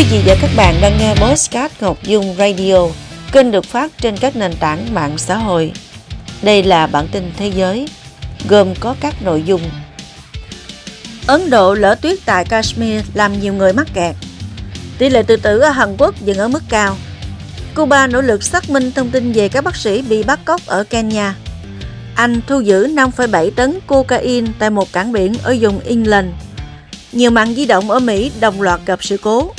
Quý vị và các bạn đang nghe Postcard Ngọc Dung Radio, kênh được phát trên các nền tảng mạng xã hội. Đây là bản tin thế giới, gồm có các nội dung. Ấn Độ lỡ tuyết tại Kashmir làm nhiều người mắc kẹt. Tỷ lệ tự tử ở Hàn Quốc dừng ở mức cao. Cuba nỗ lực xác minh thông tin về các bác sĩ bị bắt cóc ở Kenya. Anh thu giữ 5,7 tấn cocaine tại một cảng biển ở vùng England. Nhiều mạng di động ở Mỹ đồng loạt gặp sự cố.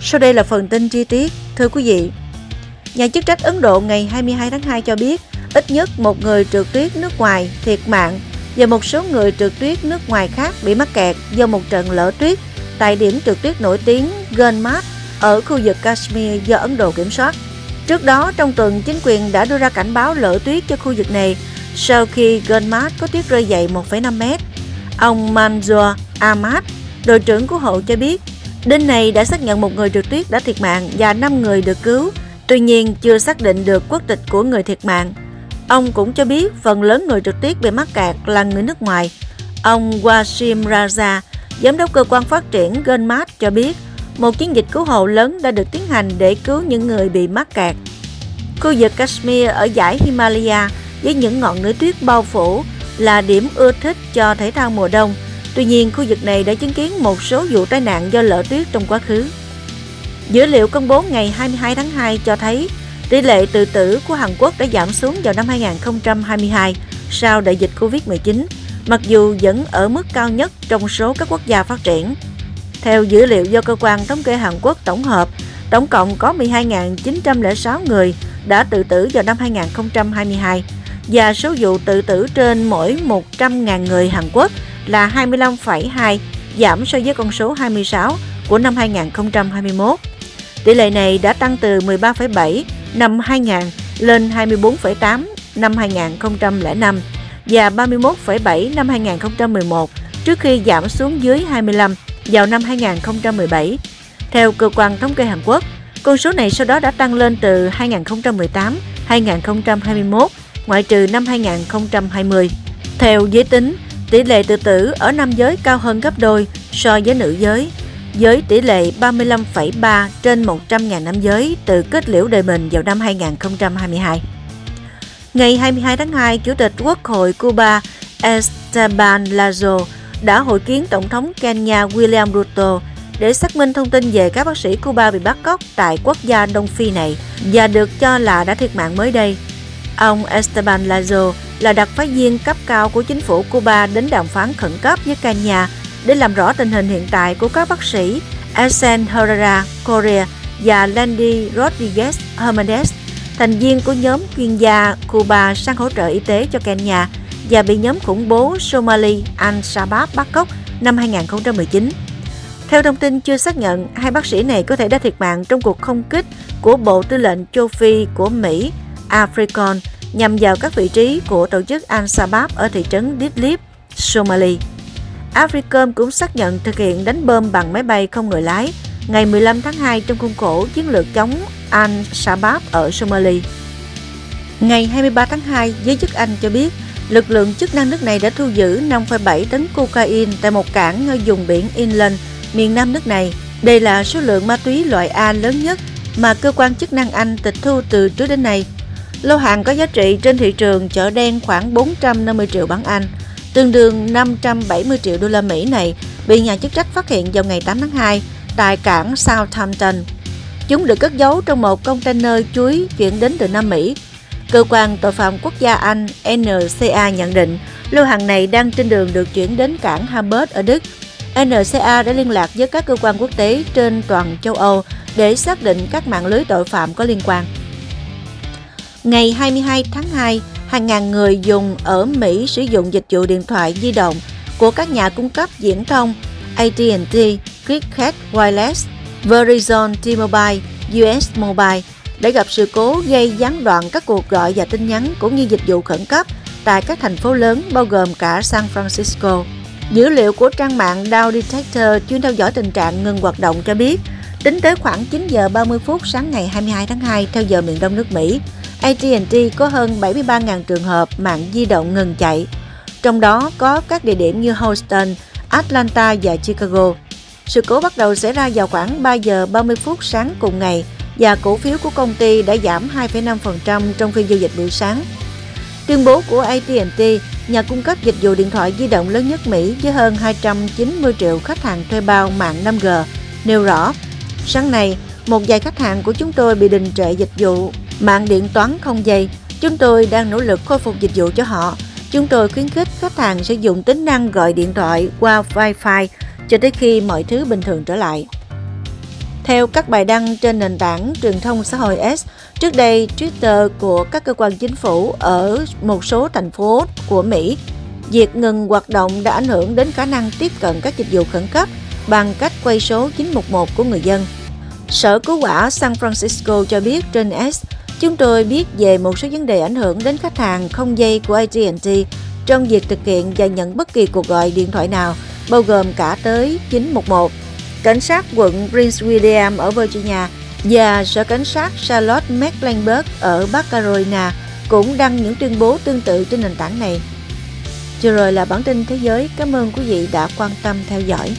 Sau đây là phần tin chi tiết. Thưa quý vị, nhà chức trách Ấn Độ ngày 22 tháng 2 cho biết ít nhất một người trượt tuyết nước ngoài thiệt mạng và một số người trượt tuyết nước ngoài khác bị mắc kẹt do một trận lở tuyết tại điểm trượt tuyết nổi tiếng Gunmat ở khu vực Kashmir do Ấn Độ kiểm soát. Trước đó, trong tuần, chính quyền đã đưa ra cảnh báo lở tuyết cho khu vực này sau khi Gunmat có tuyết rơi dày 1,5 mét. Ông Manzoor Ahmad, đội trưởng cứu hộ cho biết, đến nay đã xác nhận một người trượt tuyết đã thiệt mạng và 5 người được cứu, tuy nhiên chưa xác định được quốc tịch của người thiệt mạng. Ông cũng cho biết phần lớn người trượt tuyết bị mắc kẹt là người nước ngoài. Ông Wasim Raza, giám đốc cơ quan phát triển Genmat cho biết, một chiến dịch cứu hộ lớn đã được tiến hành để cứu những người bị mắc kẹt. Khu vực Kashmir ở dãy Himalaya với những ngọn núi tuyết bao phủ là điểm ưa thích cho thể thao mùa đông. Tuy nhiên, khu vực này đã chứng kiến một số vụ tai nạn do lở tuyết trong quá khứ. Dữ liệu công bố ngày 22 tháng 2 cho thấy tỷ lệ tự tử của Hàn Quốc đã giảm xuống vào năm 2022 sau đại dịch Covid-19, mặc dù vẫn ở mức cao nhất trong số các quốc gia phát triển. Theo dữ liệu do cơ quan thống kê Hàn Quốc tổng hợp, tổng cộng có 12.906 người đã tự tử vào năm 2022 và số vụ tự tử trên mỗi 100.000 người Hàn Quốc là 25,2, giảm so với con số 26 của năm 2021. Tỷ lệ này đã tăng từ 13,7 năm 2000 lên 24,8 năm 2005 và 31,7 năm 2011 trước khi giảm xuống dưới 25 vào năm 2017. Theo cơ quan thống kê Hàn Quốc, con số này sau đó đã tăng lên từ 2018, 2021, ngoại trừ năm 2020. Theo giới tính, tỷ lệ tự tử ở nam giới cao hơn gấp đôi so với nữ giới, với tỷ lệ 35,3 trên 100.000 nam giới từ kết liễu đời mình vào năm 2022. Ngày 22 tháng 2, Chủ tịch Quốc hội Cuba Esteban Lazo đã hội kiến Tổng thống Kenya William Ruto để xác minh thông tin về các bác sĩ Cuba bị bắt cóc tại quốc gia Đông Phi này và được cho là đã thiệt mạng mới đây. Ông Esteban Lazo là đặc phái viên cấp cao của chính phủ Cuba đến đàm phán khẩn cấp với Kenya để làm rõ tình hình hiện tại của các bác sĩ Asen Herrera Correa và Landy Rodriguez Hernandez, thành viên của nhóm chuyên gia Cuba sang hỗ trợ y tế cho Kenya và bị nhóm khủng bố Somali Al-Shabaab bắt cóc năm 2019. Theo thông tin chưa xác nhận, hai bác sĩ này có thể đã thiệt mạng trong cuộc không kích của Bộ Tư lệnh châu Phi của Mỹ, Africon, nhằm vào các vị trí của tổ chức Al-Shabaab ở thị trấn Idlib, Somalia. Africom cũng xác nhận thực hiện đánh bom bằng máy bay không người lái ngày 15 tháng 2 trong khuôn khổ chiến lược chống Al-Shabaab ở Somalia. Ngày 23 tháng 2, giới chức Anh cho biết lực lượng chức năng nước này đã thu giữ 5,7 tấn cocaine tại một cảng ở vùng biển Inland, miền nam nước này. Đây là số lượng ma túy loại A lớn nhất mà cơ quan chức năng Anh tịch thu từ trước đến nay. Lô hàng có giá trị trên thị trường chợ đen khoảng 450 triệu bảng Anh, tương đương 570 triệu đô la Mỹ này bị nhà chức trách phát hiện vào ngày 8 tháng 2 tại cảng Southampton. Chúng được cất giấu trong một container chuối chuyển đến từ Nam Mỹ. Cơ quan tội phạm quốc gia Anh NCA nhận định lô hàng này đang trên đường được chuyển đến cảng Hamburg ở Đức. NCA đã liên lạc với các cơ quan quốc tế trên toàn châu Âu để xác định các mạng lưới tội phạm có liên quan. Ngày 22 tháng 2, hàng ngàn người dùng ở Mỹ sử dụng dịch vụ điện thoại di động của các nhà cung cấp viễn thông AT&T, Cricket Wireless, Verizon T-Mobile, US Mobile để gặp sự cố gây gián đoạn các cuộc gọi và tin nhắn cũng như dịch vụ khẩn cấp tại các thành phố lớn bao gồm cả San Francisco. Dữ liệu của trang mạng Dow Detector chuyên theo dõi tình trạng ngừng hoạt động cho biết, tính tới khoảng 9 giờ 30 phút sáng ngày 22 tháng 2 theo giờ miền Đông nước Mỹ, AT&T có hơn 73.000 trường hợp mạng di động ngừng chạy, trong đó có các địa điểm như Houston, Atlanta và Chicago. Sự cố bắt đầu xảy ra vào khoảng 3 giờ 30 phút sáng cùng ngày và cổ phiếu của công ty đã giảm 2,5% trong phiên giao dịch buổi sáng. Tuyên bố của AT&T, nhà cung cấp dịch vụ điện thoại di động lớn nhất Mỹ với hơn 290 triệu khách hàng thuê bao mạng 5G, nêu rõ, sáng nay, một vài khách hàng của chúng tôi bị đình trệ dịch vụ mạng điện toán không dây. Chúng tôi đang nỗ lực khôi phục dịch vụ cho họ. Chúng tôi khuyến khích khách hàng sử dụng tính năng gọi điện thoại qua Wi-Fi cho tới khi mọi thứ bình thường trở lại. Theo các bài đăng trên nền tảng truyền thông xã hội S, trước đây Twitter của các cơ quan chính phủ ở một số thành phố của Mỹ, việc ngừng hoạt động đã ảnh hưởng đến khả năng tiếp cận các dịch vụ khẩn cấp bằng cách quay số 911 của người dân. Sở Cứu hỏa San Francisco cho biết trên S, chúng tôi biết về một số vấn đề ảnh hưởng đến khách hàng không dây của AT&T trong việc thực hiện và nhận bất kỳ cuộc gọi điện thoại nào, bao gồm cả tới 911. Cảnh sát quận Prince William ở Virginia và Sở Cảnh sát Charlotte Mecklenburg ở Bắc Carolina cũng đăng những tuyên bố tương tự trên nền tảng này. Chưa rồi là bản tin thế giới. Cảm ơn quý vị đã quan tâm theo dõi.